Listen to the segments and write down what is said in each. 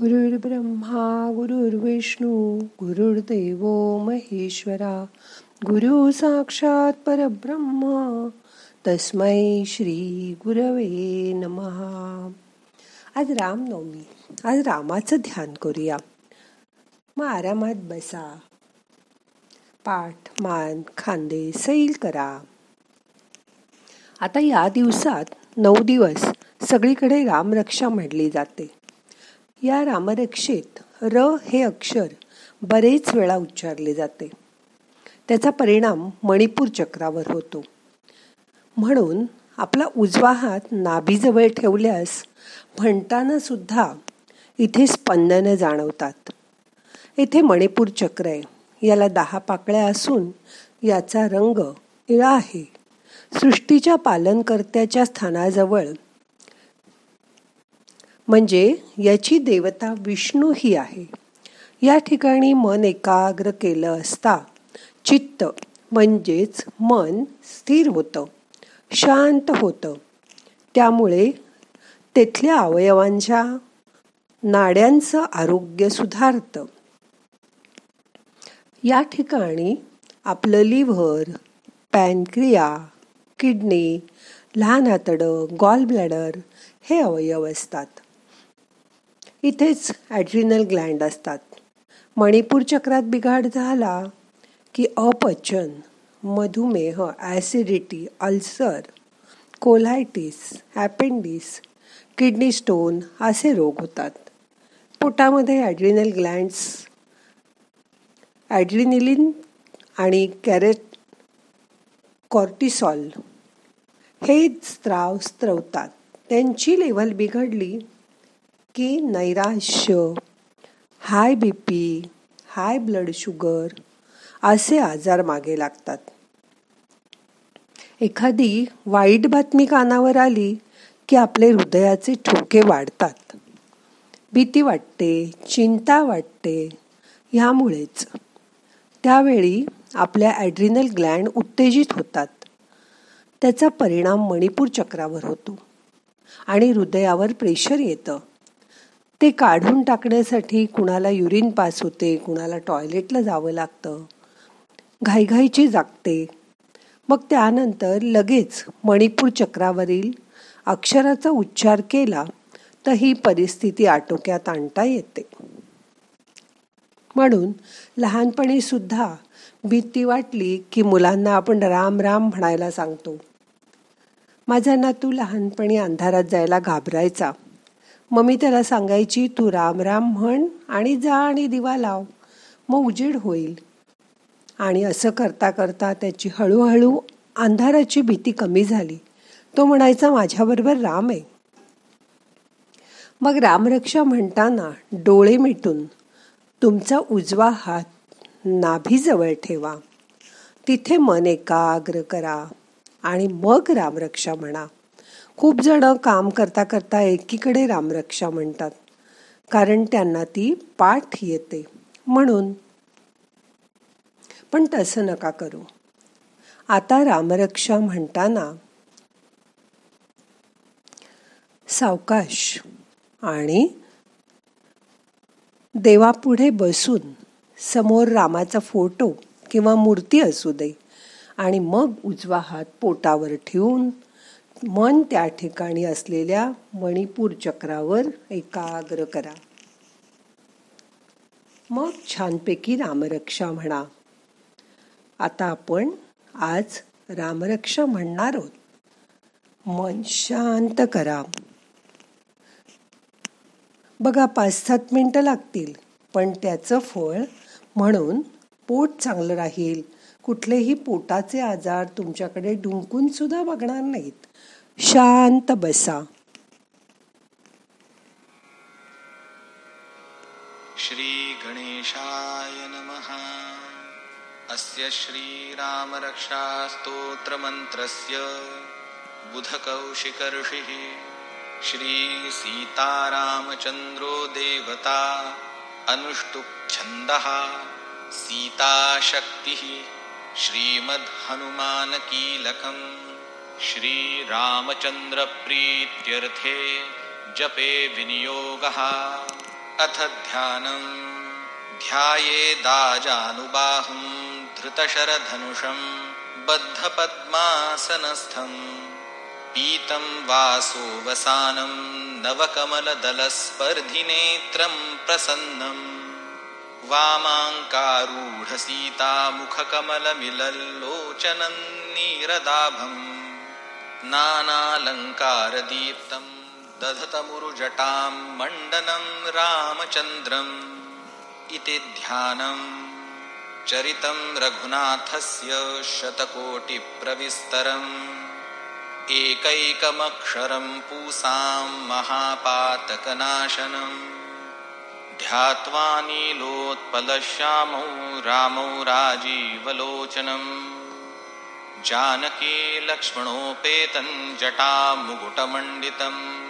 गुरुर्ब्रह्मा गुरुर्विष्णू गुरुर्देव महेश्वरा गुरु साक्षात परब्रह्म तस्मै श्री गुरवे नमहा आज रामनवमी आज रामाचं ध्यान करूया. मग आरामात बसा. पाठ मान खांदे सैल करा. आता या दिवसात नऊ दिवस सगळीकडे रामरक्षा म्हटली जाते. या रामरक्षेत र हे अक्षर बरेच वेळा उच्चारले जाते. त्याचा परिणाम मणिपूर चक्रावर होतो. म्हणून आपला उजवा हात नाभीजवळ ठेवल्यास म्हणताना सुद्धा इथे स्पंदनं जाणवतात. इथे मणिपूर चक्र आहे. याला दहा पाकळ्या असून याचा रंग निळा आहे. सृष्टीच्या पालनकर्त्याच्या स्थानाजवळ म्हणजे याची देवता विष्णू ही आहे. या ठिकाणी मन एकाग्र केलं असता चित्त म्हणजेच मन स्थिर होतं शांत होतं. त्यामुळे तेथल्या अवयवांच्या नाड्यांचं आरोग्य सुधारतं. या ठिकाणी आपलं लिव्हर पॅनक्रिया किडनी लहान आतडं गॉल ब्लॅडर हे अवयव असतात. इथेच ॲड्रिनल ग्लँड असतात. मणिपूर चक्रात बिघाड झाला की अपचन मधुमेह acidity ulcer colitis appendix kidney stone असे रोग होतात. पोटामध्ये ॲड्रिनल ग्लँड्स ॲड्रिनिलिन आणि कॅरेट कॉर्टिसॉल हे स्त्राव स्त्रवतात त्यांची लेवल बिघडली की नैराश्य. High B P high blood sugar असे आजार मागे लागतात. एखादी वाईट बातमी कानावर आली की आपले हृदयाचे ठोके वाढतात. भीती वाटते चिंता वाटते ह्यामुळेच. त्यावेळी आपल्या ॲड्रिनल ग्लँड उत्तेजित होतात. त्याचा परिणाम मणिपूर चक्रावर होतो आणि हृदयावर प्रेशर येतं. ते काढून टाकण्यासाठी कुणाला युरिन पास होते कुणाला टॉयलेटला जावं लागतं. घाईघाईची जागते. मग त्यानंतर लगेच मणिपूर चक्रावरील अक्षराचा उच्चार केला तर ही परिस्थिती आटोक्यात आणता येते. म्हणून लहानपणी सुद्धा भीती वाटली की मुलांना आपण राम राम म्हणायला सांगतो. माझा नातू लहानपणी अंधारात जायला घाबरायचा. मग मी त्याला सांगायची तू राम राम म्हण आणि जा आणि दिवा लाव मग उजेड होईल. आणि असं करता करता त्याची हळूहळू अंधाराची भीती कमी झाली. तो म्हणायचा माझ्याबरोबर राम आहे. मग रामरक्षा म्हणताना डोळे मिटून तुमचा उजवा हात नाभीजवळ ठेवा. तिथे मन एकाग्र करा आणि मग रामरक्षा म्हणा. खूप जण काम करता करता एकीकडे रामरक्षा म्हणतात. कारण त्यांना ती पाठ येते. म्हणून. पण तसं नका करू. आता रामरक्षा म्हणताना. सावकाश आणि देवापुढे बसून समोर रामाचा फोटो किंवा मूर्ती असू दे. आणि मग उजवा हात पोटावर ठेवून मन त्या ठिकाणी असलेल्या मणिपूर चक्रावर एकाग्र करा. मग छानपैकी रामरक्षा म्हणा. आता आपण आज रामरक्षा म्हणणार आहोत. मन शांत करा. बघा पाच सात मिनटं लागतील पण त्याचं फळ म्हणून पोट चांगलं राहील. कुठलेही पोटाचे आजार तुमच्याकडे डुंकून सुद्धा बघणार नाहीत. शांत बसा. श्री गणेशाय नमः. अस्य श्रीरामरक्षास्तोत्रमन्त्रस्य बुधकौशिकर्षिः श्रीसीतारामचन्द्रो देवता अनुष्टुप्छन्दः सीताशक्तिः. श्रीमद्हनुमानकीलकम् श्रीरामचन्द्रप्रीत्यर्थे जपे विनियोगः। अथ ध्यानम्। ध्यायेदाजानुबाहुं धृतशरधनुषं बद्धपद्मासनस्थम्। पीतं वासोवसानं नवकमलदलस्पर्धिनेत्रं प्रसन्नम्। वामाङ्कारूढसीतामुखकमलमिलल्लोचनं नीरदाभम् नानालङ्कारदीप्तं दधतमुरुजटां मण्डनं रामचन्द्रम् इति ध्यानम् चरितं रघुनाथस्य शतकोटिप्रविस्तरम् एकैकमक्षरं पूसां महापातकनाशनम् ध्यात्वा नीलोत्पलश्यामौ रामौ राजीवलोचनम् जानकी लक्ष्मणोपेतं जटामुकुटमण्डितम्।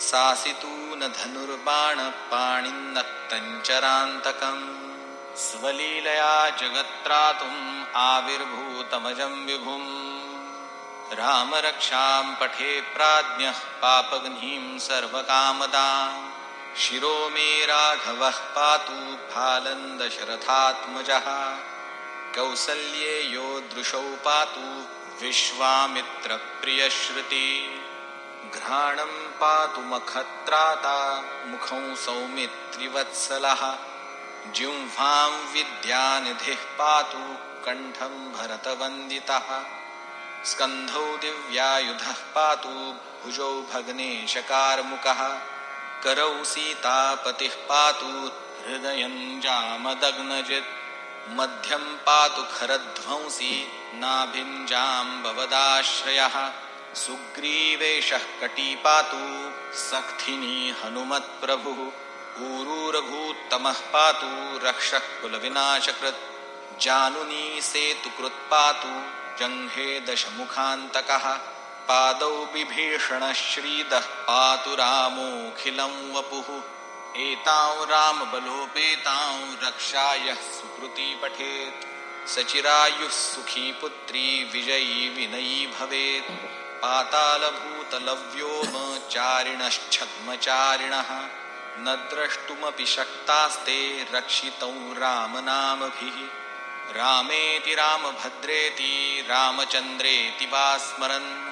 सासितून धनुर्बाणपाणिन्नक्तञ्चरान्तकम्। स्वलीलया जगत्त्रातुम् आविर्भूतमजं विभुम्। रामरक्षां पठे प्राज्ञः पापघ्नीं सर्वकामदा शिरो मे राघवः पातु फालन्दशरथात्मजः। कौसल्ये यो दृशौ पातु विश्वामित्रप्रियश्रुति। घ्राणं पातु मखत्राता मुखं सौमित्रिवत्सलः। जिह्वां विद्यानिधिः पातु कण्ठं भरतवन्दितः। स्कन्धौ दिव्यायुधः पातु भुजौ भग्नेशकारमुकः। करौ सीतापतिः पातु हृदयं जामदग्नजित्। मध्यं पातु खरध्वंसी नाभिं जाम्बवदाश्रयः। सुग्रीवेशः कटी पातु सख्थिनी हनुमत्प्रभुः। ऊरूरघूत्तमः पातु रक्षः कुलविनाशकृत्। जानुनी सेतुकृत् पातु जङ्घे दशमुखान्तकः पादौ बिभीषणः श्रीदः पातु रामोऽखिलं वपुः। एतां रामबलोपेतां रक्षायः सुकृती पठेत्। सचिरायुः सुखी पुत्री विजयी विनयी भवेत्। पातालभूतलव्योमचारिणश्छद्मचारिणः न द्रष्टुमपि शक्तास्ते रक्षितौ रामनामभिः। रामेति रामभद्रेति रामचन्द्रेति वा स्मरन्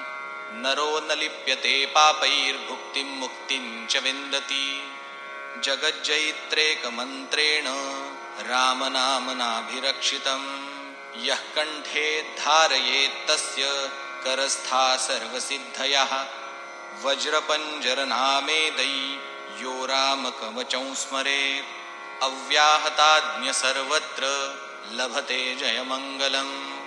नरो न लिप्यते पापैर्भुक्तिं मुक्तिं च विन्दति। जगज्जैत्रेकमन्त्रेण रामनामनाभिरक्षितं यः कण्ठे धारयेत्तस्य करस्था सर्वसिद्धयः। वज्रपञ्जरनामेदै यो रामकवचं स्मरेत्। अव्याहताज्ञ सर्वत्र लभते जयमङ्गलम्।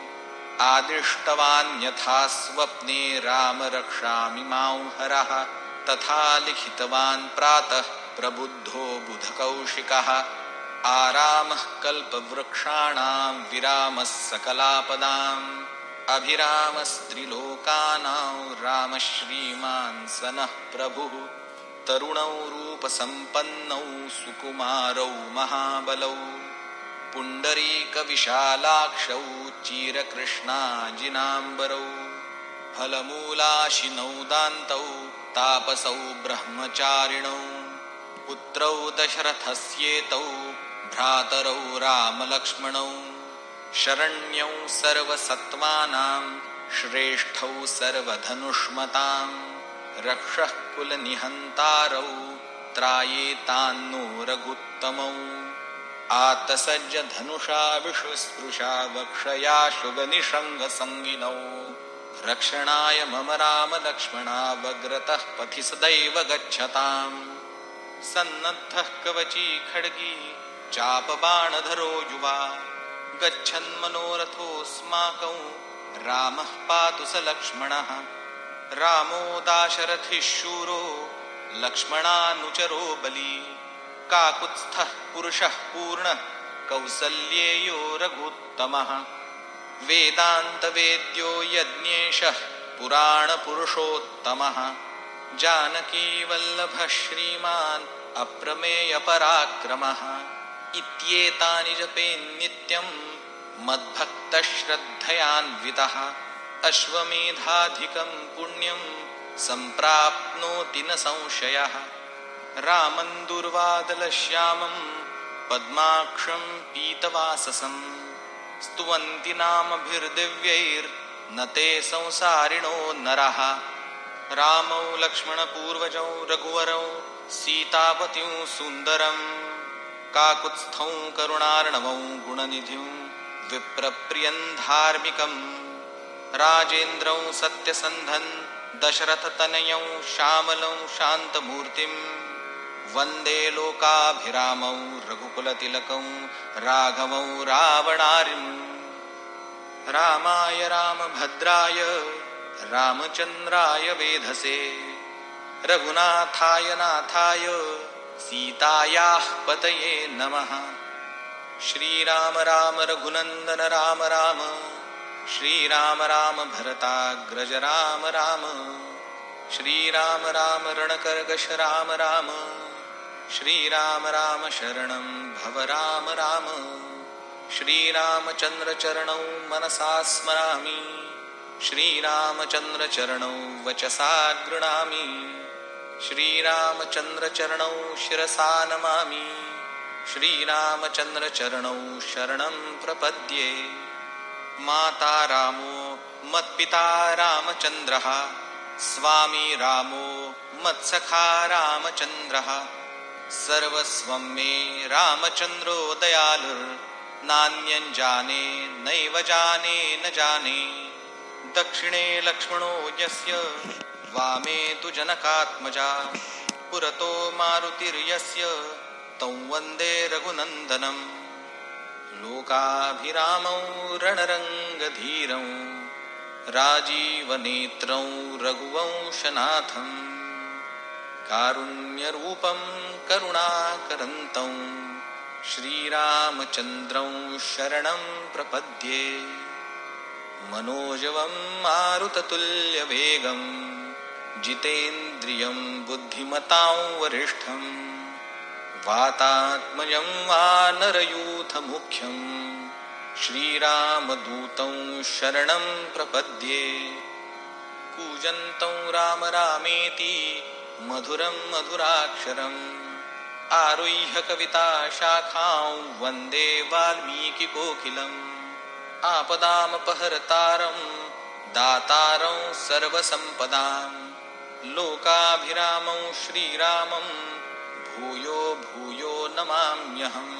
आदिष्टवान्यथा स्वप्ने राम रक्षामि मां हरः तथा लिखितवान् प्रातः प्रबुद्धो बुधकौशिकः। आरामः कल्पवृक्षाणां विरामः सकलापदाम्। अभिरामस्त्रिलोकानां राम श्रीमान् सनः प्रभुः। तरुणौ रूपसम्पन्नौ सुकुमारौ महाबलौ। पुण्डरीकविशालाक्षौ चिरकृष्णाजिनाम्बरौ फलमूलाशिनौ दान्तौ तापसौ ब्रह्मचारिणौ पुत्रौ दशरथस्येतौ भ्रातरौ रामलक्ष्मणौ शरण्यौ सर्वसत्त्वानां श्रेष्ठौ सर्वधनुष्मतां रक्षः कुलनिहन्तारौ त्रायेतान्नो रघुत्तमौ आतसज्ज धनुषा विषुस्पृशा वक्षया शुगनिषङ्गसङ्गिनौ। रक्षणाय मम रामलक्ष्मणावग्रतः पथि सदैव गच्छताम्। सन्नद्धः कवची खड्गी चापबाणधरो युवा। गच्छन्मनोरथोऽस्माकौ रामः पातु स लक्ष्मणः। रामो दाशरथिः शूरो लक्ष्मणानुचरो बली काकुत्स्थः पुरुषः पूर्ण कौसल्येयो रघुत्तमः वेदान्तवेद्यो यज्ञेशः पुराणपुरुषोत्तमः जानकीवल्लभः श्रीमान् अप्रमेयपराक्रमः इत्येतानि जपेन्नित्यं मद्भक्तश्रद्धयान्वितः अश्वमेधाधिकं पुण्यं सम्प्राप्नोति न संशयः रामं दुर्वादलश्यामं पद्माक्षं पीतवाससं स्तुवन्ति नामभिर्दिव्यैर्न ते संसारिणो नरः। रामौ लक्ष्मणपूर्वजौ रघुवरौ सीतापतिं सुन्दरं काकुत्स्थौ करुणार्णवौ गुणनिधिं विप्रप्रियं धार्मिकम् राजेन्द्रौ सत्यसन्धन् दशरथतनयौ श्यामलौ शान्तमूर्तिम् वन्दे लोकाभिरामौ रघुकुलतिलकौ राघवौ रावणारिम्। रामाय रामभद्राय रामचन्द्राय वेधसे। रघुनाथाय नाथाय सीतायाः पतये नमः। श्रीराम राम रघुनन्दन राम राम श्रीराम राम भरताग्रज राम राम श्रीराम राम रणकर्गश राम राम। श्रीराम राम शरणं भव राम राम। श्रीरामचन्द्रचरणौ मनसा स्मरामि। श्रीरामचन्द्रचरणौ वचसा गृणामि। श्रीरामचन्द्रचरणौ शिरसा नमामि। श्रीरामचन्द्रचरणौ शरणं प्रपद्ये। माता रामो मत्पिता रामचन्द्रः स्वामी रामो मत्सखा रामचन्द्रः सर्वस्वं मे रामचन्द्रो दयालुर्नान्यं नान्यञ्जाने नैव जाने न जाने। दक्षिणे लक्ष्मणो यस्य वामे तु जनकात्मजा। पुरतो मारुतिर्यस्य तं वन्दे रघुनन्दनम्। लोकाभिरामौ रणरङ्गधीरौ राजीवनेत्रौ रघुवंशनाथम्। कारुण्यरूपं करुणाकरन्तौ श्रीरामचन्द्रौ शरणं प्रपद्ये मनोजवं मारुततुल्यवेगं जितेन्द्रियं बुद्धिमतां वरिष्ठं वातात्मजं वानरयूथमुख्यं श्रीरामदूतं शरणं प्रपद्ये कूजन्तं राम रामेति मधुरं मधुराक्षरम्। आरुह्य कविता शाखां वन्दे वाल्मीकिकोकिलम् आपदामपहरतारं दातारं सर्वसम्पदाम्। लोकाभिरामौ श्रीरामं भूयो भूयो नमाम्यहम्।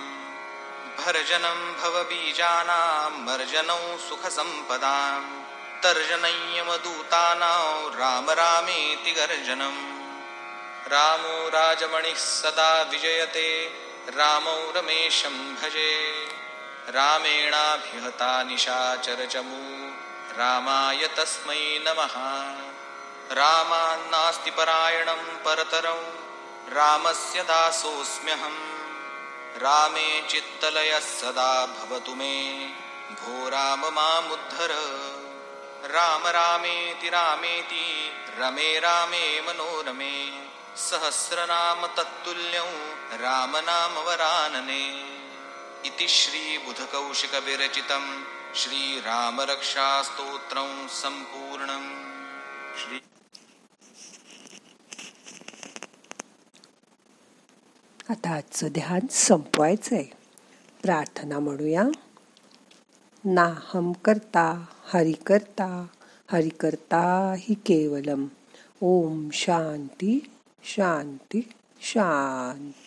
भर्जनं भवबीजानां मर्जनौ सुखसम्पदां तर्जनय्यमदूतानां राम रामेति गर्जनम्। रामो राजमणिः सदा विजयते रामौ रमेशं भजे। रामेणाभिहता निशाचरचमू रामाय तस्मै नमः। रामान्नास्ति परायणं परतरं रामस्य दासोऽस्म्यहम् रामे चित्तलयः सदा भवतु मे भो राम मामुद्धर। राम रामेति रामेति रमे रामे मनोरमे। सहस्रनाम तत्तुल्यं रामनामवरानने इति श्रीबुधकौशिकविरचितं श्रीरामरक्षास्तोत्रं सम्पूर्णम्। श्री आता आजचं ध्यान संपवायचंय. प्रार्थना म्हणूया. नाहम करता हरि करता हरि करता हि केवलम. ओम शांती. शांती शांती.